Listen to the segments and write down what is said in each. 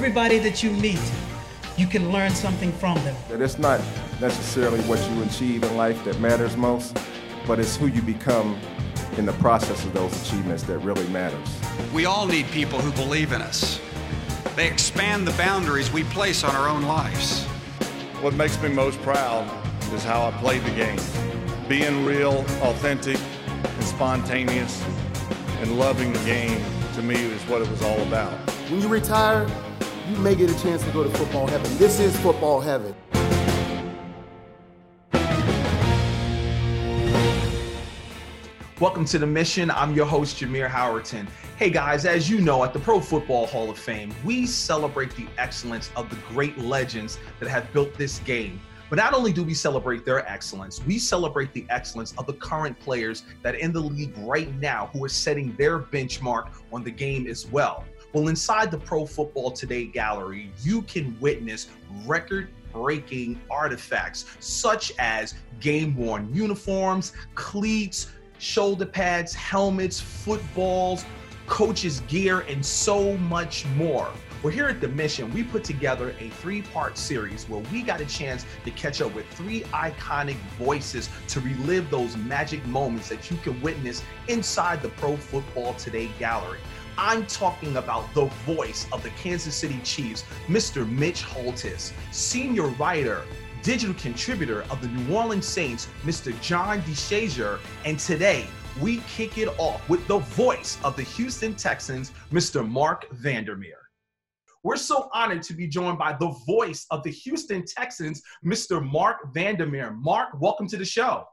Everybody that you meet, you can learn something from them. That it's not necessarily what you achieve in life that matters most, but it's who you become in the process of those achievements that really matters. We all need people who believe in us. They expand the boundaries we place on our own lives. What makes me most proud is how I played the game. Being real, authentic, and spontaneous, and loving the game to me is what it was all about. When you retire, you may get a chance to go to football heaven. This is football heaven. Welcome to the mission. I'm your host, Jameer Howerton. Hey guys, as you know, at the Pro Football Hall of Fame, we celebrate the excellence of the great legends that have built this game. But not only do we celebrate their excellence, we celebrate the excellence of the current players that in the league right now who are setting their benchmark on the game as well. Well, inside the Pro Football Today gallery, you can witness record breaking artifacts such as game worn uniforms, cleats, shoulder pads, helmets, footballs, coaches' gear, and so much more. Well, here at The Mission, we put together a three part series where we got a chance to catch up with three iconic voices to relive those magic moments that you can witness inside the Pro Football Today gallery. I'm talking about the voice of the Kansas City Chiefs, Mr. Mitch Holthus, senior writer, digital contributor of the New Orleans Saints, Mr. John DeShazier, and today we kick it off with the voice of the Houston Texans, Mr. Marc Vandermeer. We're so honored to be joined by the voice of the Houston Texans, Mr. Marc Vandermeer. Marc, welcome to the show.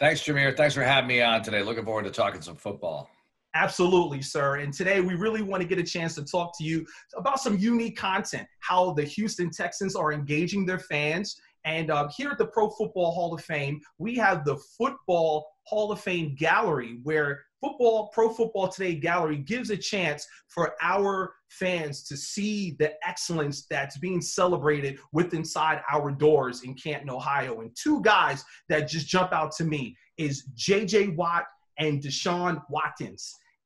Thanks, Jameer. Thanks for having me on today. Looking forward to talking some football. Absolutely, sir. And today we really want to get a chance to talk to you about some unique content, how the Houston Texans are engaging their fans. And uh, here at the Pro Football Hall of Fame, we have the Football Hall of Fame Gallery, where football pro football today gallery gives a chance for our fans to see the excellence that's being celebrated with inside our doors in canton ohio and two guys that just jump out to me is jj watt and deshaun watson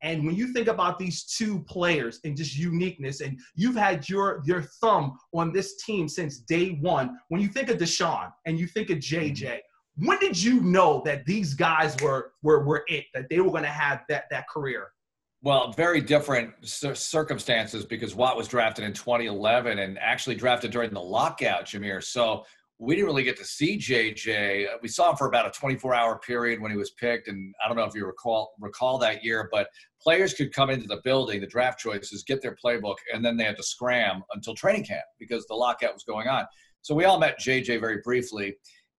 and when you think about these two players and just uniqueness, and you've had your your thumb on this team since day one, when you think of Deshaun and you think of JJ, mm-hmm. when did you know that these guys were were were it, that they were going to have that that career? Well, very different circumstances because Watt was drafted in 2011 and actually drafted during the lockout, Jameer. So we didn't really get to see JJ. We saw him for about a 24 hour period when he was picked, and I don't know if you recall recall that year, but players could come into the building, the draft choices, get their playbook, and then they had to scram until training camp because the lockout was going on. So we all met JJ very briefly,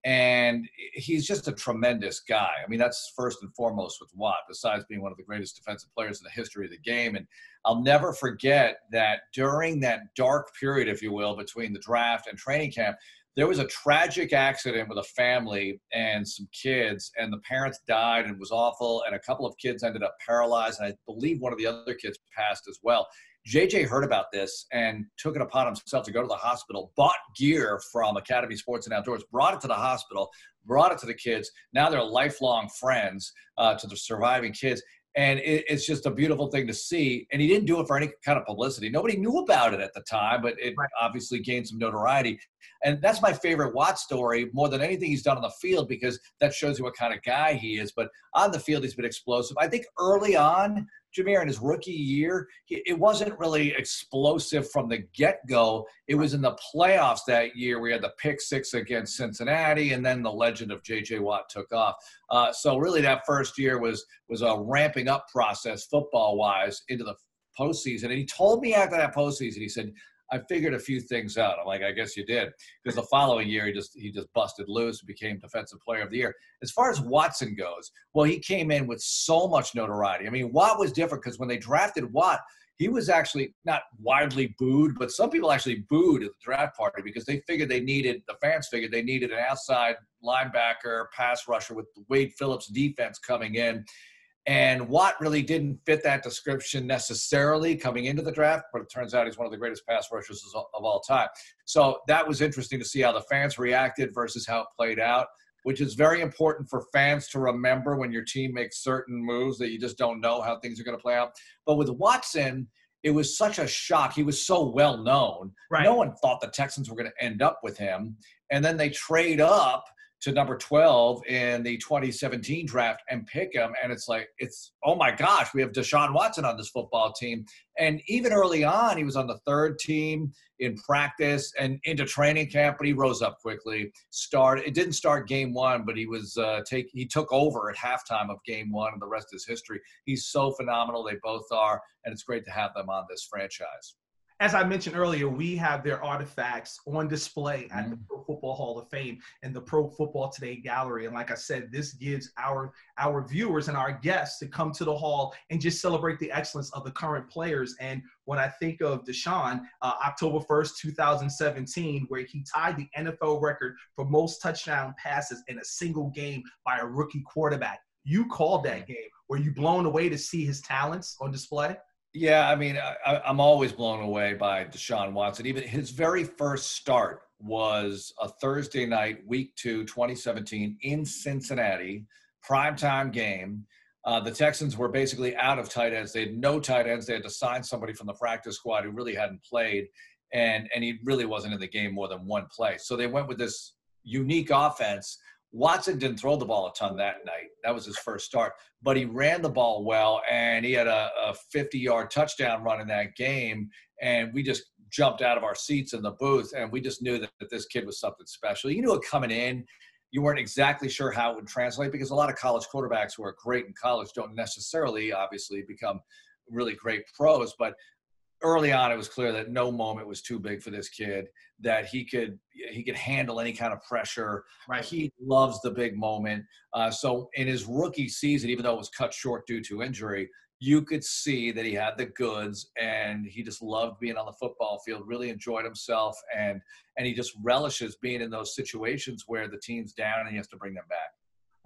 and he's just a tremendous guy. I mean, that's first and foremost with Watt, besides being one of the greatest defensive players in the history of the game. And I'll never forget that during that dark period, if you will, between the draft and training camp, there was a tragic accident with a family and some kids and the parents died and it was awful and a couple of kids ended up paralyzed and i believe one of the other kids passed as well. Jj heard about this and took it upon himself to go to the hospital bought gear from academy sports and outdoors brought it to the hospital brought it to the kids. Now they're lifelong friends uh, to the surviving kids and it, it's just a beautiful thing to see. And he didn't do it for any kind of publicity. Nobody knew about it at the time, but it right. obviously gained some notoriety. And that's my favorite Watt story more than anything he's done on the field because that shows you what kind of guy he is. But on the field, he's been explosive. I think early on, Jameer in his rookie year, he, it wasn't really explosive from the get go. It was in the playoffs that year. We had the pick six against Cincinnati, and then the legend of J.J. Watt took off. Uh, so really, that first year was was a ramping up process, football wise, into the postseason. And he told me after that postseason, he said, I figured a few things out. I'm like, I guess you did, because the following year he just he just busted loose became defensive player of the year. As far as Watson goes, well, he came in with so much notoriety. I mean, Watt was different because when they drafted Watt, he was actually not widely booed, but some people actually booed at the draft party because they figured they needed the fans figured they needed an outside linebacker, pass rusher with Wade Phillips defense coming in. And Watt really didn't fit that description necessarily coming into the draft, but it turns out he's one of the greatest pass rushers of all time. So that was interesting to see how the fans reacted versus how it played out, which is very important for fans to remember when your team makes certain moves that you just don't know how things are going to play out. But with Watson, it was such a shock. He was so well known. Right. No one thought the Texans were going to end up with him. And then they trade up to number 12 in the 2017 draft and pick him. And it's like, it's, oh my gosh, we have Deshaun Watson on this football team. And even early on, he was on the third team in practice and into training camp, but he rose up quickly. Start, it didn't start game one, but he was uh, take, he took over at halftime of game one, and the rest is history. He's so phenomenal. They both are. And it's great to have them on this franchise as I mentioned earlier, we have their artifacts on display at mm-hmm. the Pro Football Hall of Fame and the Pro Football Today Gallery. And like I said, this gives our our viewers and our guests to come to the hall and just celebrate the excellence of the current players. And when I think of Deshaun, uh, October 1st, 2017, where he tied the NFL record for most touchdown passes in a single game by a rookie quarterback. You called that mm-hmm. game. Were you blown away to see his talents on display? Yeah, I mean, I, am always blown away by Deshaun Watson. Even his very first start was a Thursday night, week two, 2017, in Cincinnati, primetime game. Uh, the Texans were basically out of tight ends. They had no tight ends. They had to sign somebody from the practice squad who really hadn't played, and and he really wasn't in the game more than one play. So they went with this unique offense Watson didn't throw the ball a ton that night. That was his first start, but he ran the ball well, and he had a, a 50-yard touchdown run in that game. And we just jumped out of our seats in the booth, and we just knew that, that this kid was something special. You knew it coming in. You weren't exactly sure how it would translate because a lot of college quarterbacks who are great in college don't necessarily, obviously, become really great pros. But early on it was clear that no moment was too big for this kid that he could he could handle any kind of pressure. Right. He loves the big moment. Uh, so in his rookie season even though it was cut short due to injury you could see that he had the goods and he just loved being on the football field really enjoyed himself and and he just relishes being in those situations where the team's down and he has to bring them back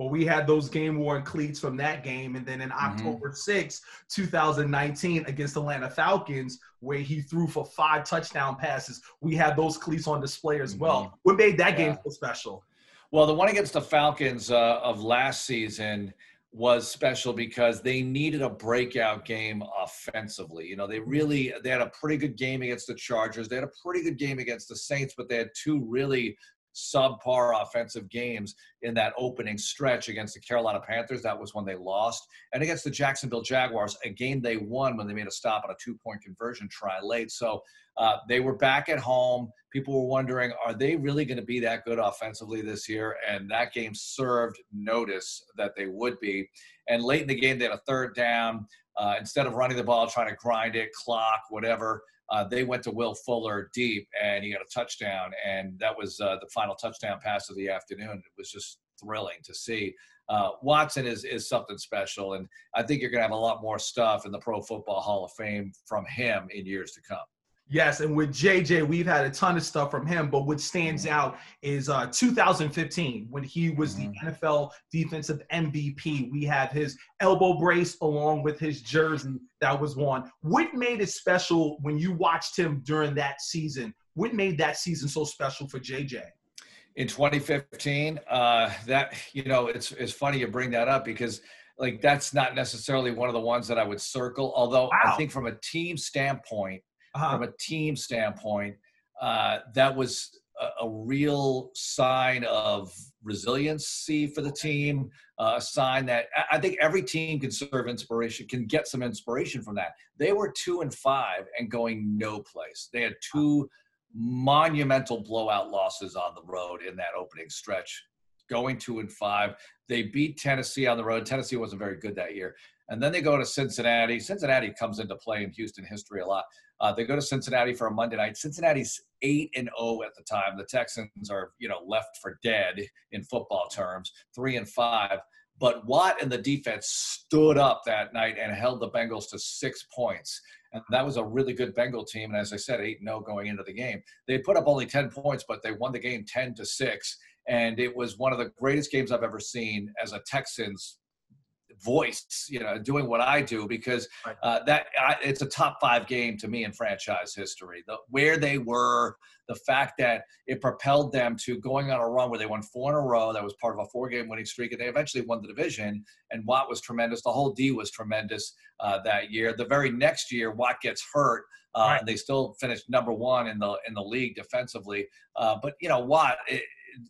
well, we had those game worn cleats from that game. And then in mm-hmm. October 6, 2019, against Atlanta Falcons, where he threw for five touchdown passes, we had those cleats on display as well. Mm-hmm. What made that yeah. game so special? Well, the one against the Falcons uh, of last season was special because they needed a breakout game offensively. You know, they really they had a pretty good game against the Chargers. They had a pretty good game against the Saints, but they had two really subpar offensive games in that opening stretch against the Carolina Panthers. That was when they lost. And against the Jacksonville Jaguars, a game they won when they made a stop on a two point conversion try late. So uh, they were back at home. People were wondering, are they really going to be that good offensively this year? And that game served notice that they would be. And late in the game, they had a third down. Uh, instead of running the ball, trying to grind it, clock, whatever, uh, they went to Will Fuller deep, and he got a touchdown, and that was uh, the final touchdown pass of the afternoon. It was just thrilling to see. Uh, Watson is is something special, and I think you're going to have a lot more stuff in the Pro Football Hall of Fame from him in years to come. Yes, and with JJ, we've had a ton of stuff from him, but what stands mm-hmm. out is uh, 2015 when he was the mm-hmm. NFL defensive MVP. We have his elbow brace along with his jersey that was worn. What made it special when you watched him during that season? What made that season so special for JJ? In 2015, uh, that you know, it's it's funny you bring that up because like that's not necessarily one of the ones that I would circle. Although wow. I think from a team standpoint uh-huh. from a team standpoint, uh, that was a, a, real sign of resiliency for the team. Uh, a sign that I think every team can serve inspiration, can get some inspiration from that. They were two and five and going no place. They had two monumental blowout losses on the road in that opening stretch. Going two and five, they beat Tennessee on the road. Tennessee wasn't very good that year. And then they go to Cincinnati. Cincinnati comes into play in Houston history a lot. Uh, they go to Cincinnati for a Monday night. Cincinnati's eight and zero oh at the time. The Texans are you know left for dead in football terms, three and five. But Watt and the defense stood up that night and held the Bengals to six points. And that was a really good Bengal team. And as I said, 8 and 0 going into the game. They put up only 10 points, but they won the game 10 to 6. And it was one of the greatest games I've ever seen as a Texans voice, you know, doing what I do because uh, that I, it's a top five game to me in franchise history. The where they were, the fact that it propelled them to going on a run where they won four in a row. That was part of a four-game winning streak, and they eventually won the division. And Watt was tremendous. The whole D was tremendous uh, that year. The very next year, Watt gets hurt. Uh, right. and they still finished number one in the in the league defensively. Uh, but you know, Watt, it,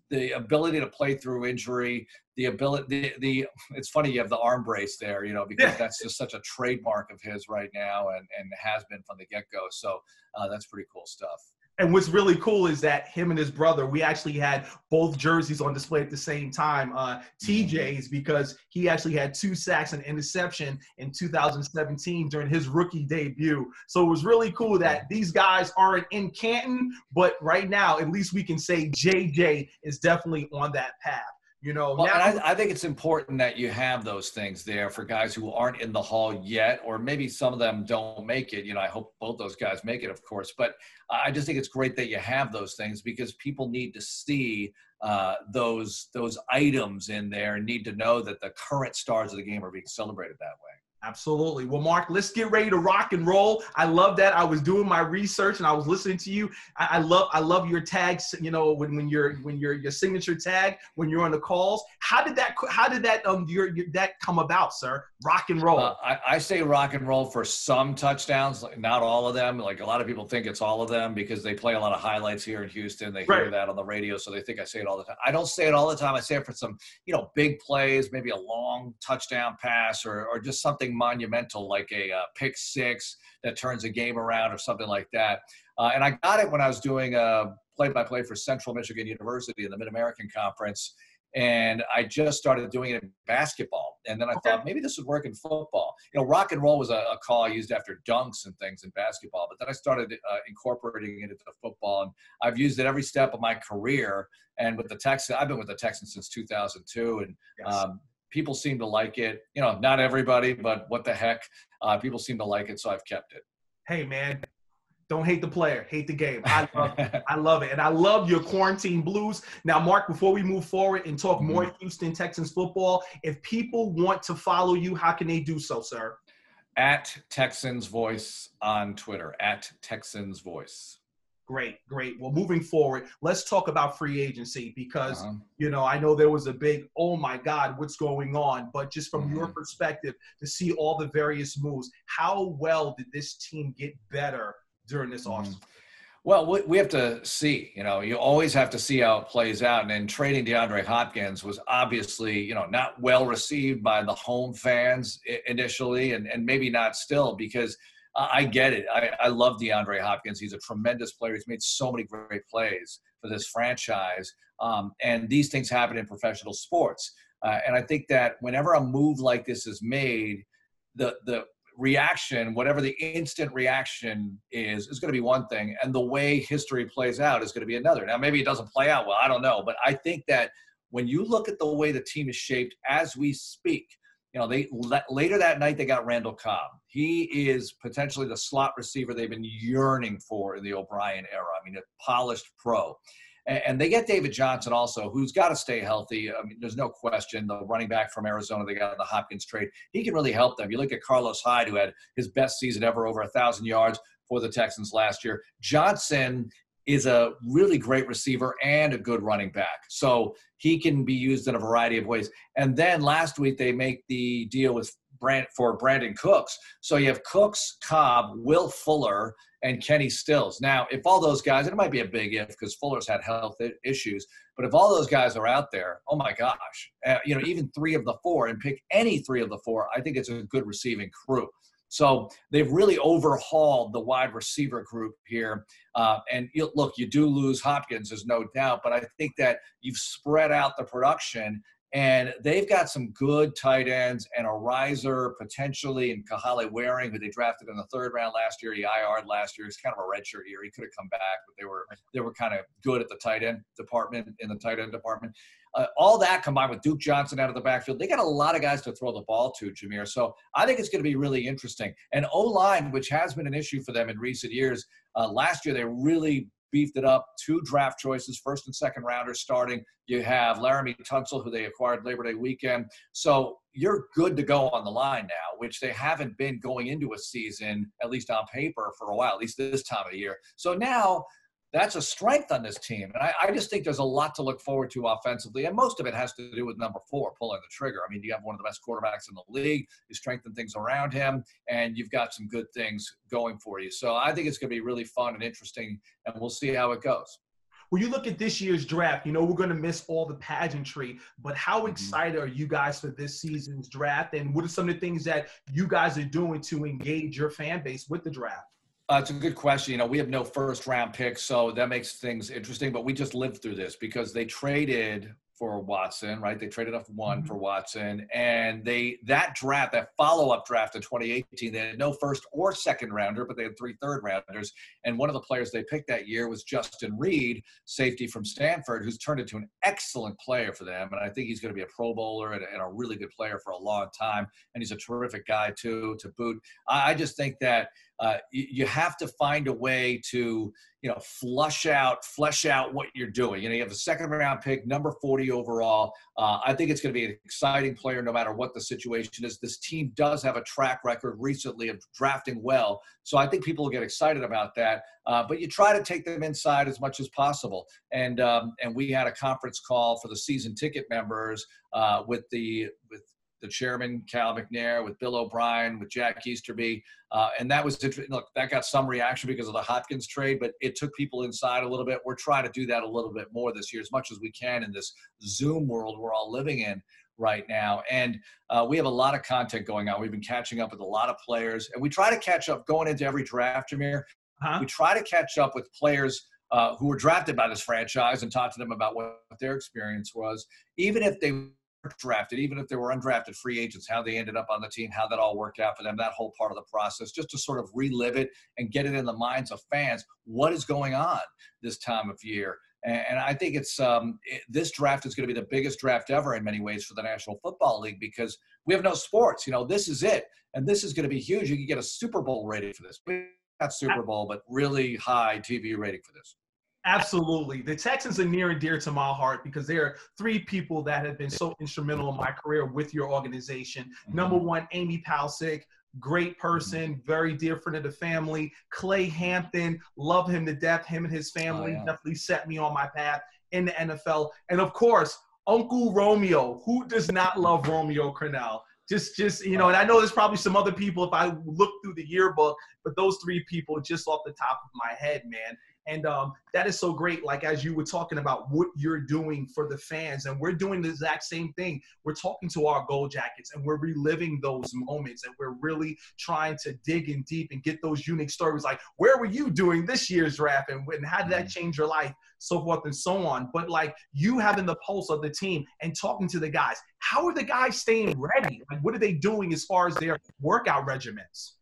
the ability to play through injury, the ability, the, the it's funny you have the arm brace there, you know, because that's just such a trademark of his right now and, and has been from the get go. So uh, that's pretty cool stuff. And what's really cool is that him and his brother, we actually had both jerseys on display at the same time. Uh, TJ's because he actually had two sacks and interception in 2017 during his rookie debut. So it was really cool that these guys aren't in Canton, but right now, at least we can say JJ is definitely on that path. You know, well, now- I, I, think it's important that you have those things there for guys who aren't in the hall yet, or maybe some of them don't make it. You know, I hope both those guys make it, of course. But I just think it's great that you have those things because people need to see uh, those those items in there and need to know that the current stars of the game are being celebrated that way. Absolutely. Well, Marc, let's get ready to rock and roll. I love that. I was doing my research and I was listening to you. I, I love I love your tags. You know, when when you're when you're your signature tag when you're on the calls. How did that how did that um your, your that come about, sir? Rock and roll. Uh, I, I say rock and roll for some touchdowns, not all of them. Like a lot of people think it's all of them because they play a lot of highlights here in Houston. They hear right. that on the radio, so they think I say it all the time. I don't say it all the time. I say it for some you know big plays, maybe a long touchdown pass or or just something something monumental like a uh, pick six that turns a game around or something like that. Uh, and I got it when I was doing a play-by-play for Central Michigan University in the Mid-American Conference. And I just started doing it in basketball. And then I okay. thought maybe this would work in football. You know, rock and roll was a, a call I used after dunks and things in basketball. But then I started uh, incorporating it into football. And I've used it every step of my career. And with the Texans, I've been with the Texans since 2002. And yes. um, people seem to like it. You know, not everybody, but what the heck? Uh, people seem to like it, so I've kept it. Hey, man, don't hate the player, hate the game. I love it. I love it. And I love your quarantine blues. Now, Marc, before we move forward and talk more mm-hmm. Houston Texans football, if people want to follow you, how can they do so, sir? At Texans Voice on Twitter, at Texans Voice. Great, great. Well, moving forward, let's talk about free agency because, uh-huh. you know, I know there was a big, oh my God, what's going on? But just from mm-hmm. your perspective, to see all the various moves, how well did this team get better during this mm-hmm. offseason? Well, we have to see. You know, you always have to see how it plays out. And then trading DeAndre Hopkins was obviously, you know, not well received by the home fans initially, and, and maybe not still because – I get it. I, I love DeAndre Hopkins. He's a tremendous player. He's made so many great plays for this franchise. Um, and these things happen in professional sports. Uh, and I think that whenever a move like this is made, the the reaction, whatever the instant reaction is, is going to be one thing, and the way history plays out is going to be another. Now, maybe it doesn't play out well. I don't know, but I think that when you look at the way the team is shaped as we speak, you know, they later that night they got Randall Cobb. He is potentially the slot receiver they've been yearning for in the O'Brien era. I mean, a polished pro. And they get David Johnson also, who's got to stay healthy. I mean, there's no question. The running back from Arizona, they got in the Hopkins trade. He can really help them. You look at Carlos Hyde, who had his best season ever, over a thousand yards for the Texans last year. Johnson is a really great receiver and a good running back. So he can be used in a variety of ways. And then last week they make the deal with Brand for Brandin Cooks. So you have Cooks, Cobb, Will Fuller, and Kenny Stills. Now, if all those guys, it might be a big if because Fuller's had health issues, but if all those guys are out there, oh my gosh, uh, you know, even three of the four, and pick any three of the four, I think it's a good receiving crew. So they've really overhauled the wide receiver group here. Uh, and you, look, you do lose Hopkins, there's no doubt, but I think that you've spread out the production. And they've got some good tight ends and a riser potentially in Kahale Warring, who they drafted in the third round last year. He IR'd last year. He's kind of a redshirt year. He could have come back, but they were they were kind of good at the tight end department in the tight end department. Uh, all that combined with Duke Johnson out of the backfield, they got a lot of guys to throw the ball to, Jameer. So I think it's going to be really interesting. And O line, which has been an issue for them in recent years, uh, last year they really beefed it up. Two draft choices, first and second rounders starting. You have Laremy Tunsil, who they acquired Labor Day weekend. So you're good to go on the line now, which they haven't been going into a season, at least on paper, for a while, at least this time of year. So now that's a strength on this team. And I, I, just think there's a lot to look forward to offensively. And most of it has to do with number four, pulling the trigger. I mean, you have one of the best quarterbacks in the league. You strengthen things around him, and you've got some good things going for you. So I think it's going to be really fun and interesting, and we'll see how it goes. When you look at this year's draft, you know we're going to miss all the pageantry, but how mm-hmm. excited are you guys for this season's draft? And what are some of the things that you guys are doing to engage your fan base with the draft? Uh, it's a good question. You know, we have no first round picks, so that makes things interesting. But we just lived through this because they traded for Watson, right? They traded up one mm-hmm. for Watson, and they that draft, that follow up draft in 2018, they had no first or second rounder, but they had three third rounders. And one of the players they picked that year was Justin Reid, safety from Stanford, who's turned into an excellent player for them. And I think he's going to be a Pro Bowler and, and a really good player for a long time. And he's a terrific guy too to boot. I, I just think that uh, you, have to find a way to you know flush out flesh out what you're doing. You know you have a second round pick number 40 overall. Uh, i think it's going to be an exciting player no matter what the situation is. This team does have a track record recently of drafting well so i think people will get excited about that. Uh, but you try to take them inside as much as possible. And um, and we had a conference call for the season ticket members uh, with the with the chairman Cal McNair, with Bill O'Brien, with Jack Easterby, uh, and that was look that got some reaction because of the Hopkins trade, but it took people inside a little bit. We're trying to do that a little bit more this year, as much as we can in this Zoom world we're all living in right now. And uh, we have a lot of content going on. We've been catching up with a lot of players, and we try to catch up going into every draft, Jameer. Uh-huh. We try to catch up with players uh, who were drafted by this franchise and talk to them about what their experience was, even if they drafted, even if they were undrafted free agents, how they ended up on the team, how that all worked out for them, that whole part of the process, just to sort of relive it and get it in the minds of fans. What is going on this time of year? And I think it's um, it, this draft is going to be the biggest draft ever in many ways for the National Football League because we have no sports. You know, this is it, and this is going to be huge. You can get a Super Bowl rating for this, not Super Bowl, but really high TV rating for this. Absolutely. The Texans are near and dear to my heart because there are three people that have been so instrumental in my career with your organization. Mm-hmm. Number one, Amy Palcic, great person, mm-hmm. very dear friend of the family. Clay Hampton, love him to death. Him and his family oh, yeah. definitely set me on my path in the NFL. And of course, Uncle Romeo. Who does not love Romeo Crennel? Just, just you know, and I know there's probably some other people if I look through the yearbook, but those three people just off the top of my head, man. And um, that is so great. Like as you were talking about what you're doing for the fans, and we're doing the exact same thing. We're talking to our gold jackets, and we're reliving those moments, and we're really trying to dig in deep and get those unique stories. Like where were you doing this year's draft, and, and how did that mm-hmm. change your life, so forth and so on. But like you having the pulse of the team and talking to the guys, how are the guys staying ready? Like what are they doing as far as their workout regimens?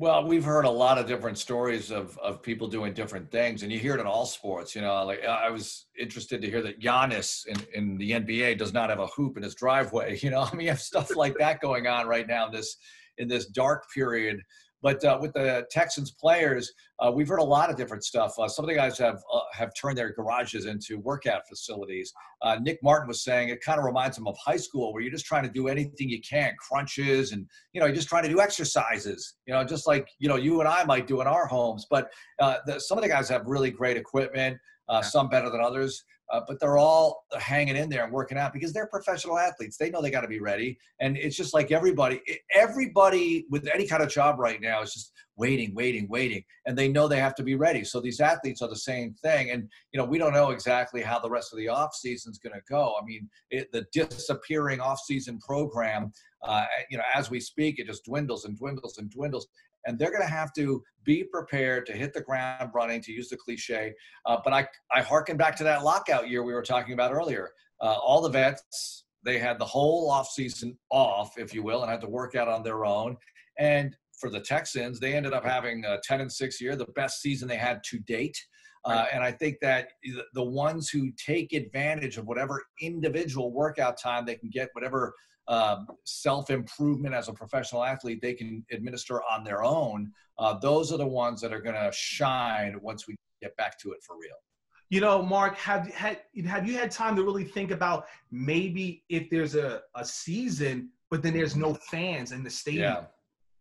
Well, we've heard a lot of different stories of, of people doing different things, and you hear it in all sports. You know, like I was interested to hear that Giannis in, in the NBA does not have a hoop in his driveway. You know, I mean, you have stuff like that going on right now this in this dark period but uh, with the Texans players, uh, we've heard a lot of different stuff. Uh, some of the guys have uh, have turned their garages into workout facilities. Uh, Nick Martin was saying it kind of reminds him of high school, where you're just trying to do anything you can, crunches, and you know, you're just trying to do exercises. You know, just like you know, you and I might do in our homes. But uh, the, some of the guys have really great equipment. Some better than others. Uh, but they're all hanging in there and working out because they're professional athletes. They know they got to be ready. And it's just like everybody, everybody with any kind of job right now is just waiting, waiting, waiting. And they know they have to be ready. So these athletes are the same thing. And, you know, we don't know exactly how the rest of the off season is going to go. I mean, it, the disappearing off season program, uh, you know, as we speak, it just dwindles and dwindles and dwindles and they're going to have to be prepared to hit the ground running, to use the cliche. Uh, but I, I harken back to that lockout year we were talking about earlier. Uh, all the vets, they had the whole offseason off, if you will, and had to work out on their own. And for the Texans, they ended up having a 10 and 6 year, the best season they had to date. Uh, and I think that the ones who take advantage of whatever individual workout time they can get, whatever um, self improvement as a professional athlete they can administer on their own, uh, those are the ones that are going to shine once we get back to it for real. You know, Marc, have had have you had time to really think about maybe if there's a, a season, but then there's no fans in the stadium? Yeah.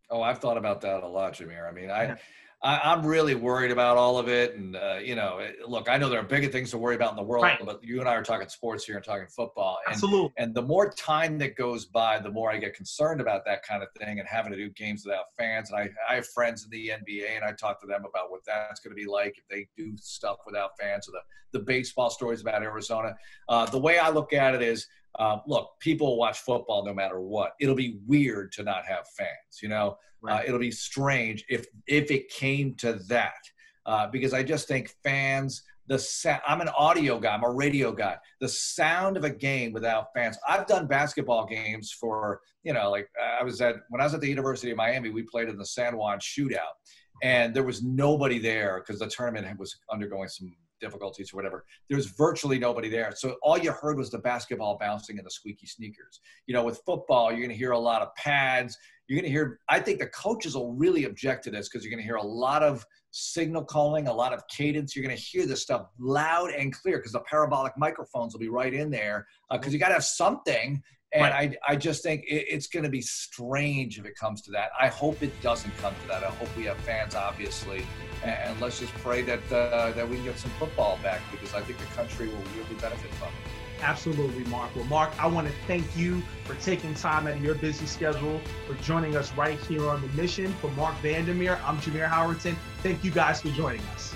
Oh, I've thought about that a lot, Jameer. I mean, I, I am really worried about all of it, and uh, you know, look, I know there are bigger things to worry about in the world, Right. but you and I are talking sports here and talking football, and Absolutely. and the more time that goes by, the more I get concerned about that kind of thing and having to do games without fans. And I, I have friends in the NBA, and I talk to them about what that's going to be like if they do stuff without fans, or the the baseball stories about Arizona. Uh, the way I look at it is, uh, look, people watch football no matter what. It'll be weird to not have fans, you know. Uh, it'll be strange if if it came to that, uh, because I just think fans. The sa- I'm an audio guy. I'm a radio guy. The sound of a game without fans. I've done basketball games for you know, like I was at when I was at the University of Miami. We played in the San Juan Shootout, and there was nobody there because the tournament was undergoing some difficulties or whatever. There was virtually nobody there. So all you heard was the basketball bouncing and the squeaky sneakers. You know, with football, you're going to hear a lot of pads. You're going to hear, I think the coaches will really object to this because you're going to hear a lot of signal calling, a lot of cadence. You're going to hear this stuff loud and clear because the parabolic microphones will be right in there uh, because you got to have something. And I, I just think it, it's going to be strange if it comes to that. I hope it doesn't come to that. I hope we have fans, obviously, and, and let's just pray that uh, that we can get some football back because I think the country will really benefit from it. Absolutely, Marc. Well, Marc, I want to thank you for taking time out of your busy schedule for joining us right here on the mission. For Marc Vandermeer, I'm Jameer Howerton. Thank you guys for joining us.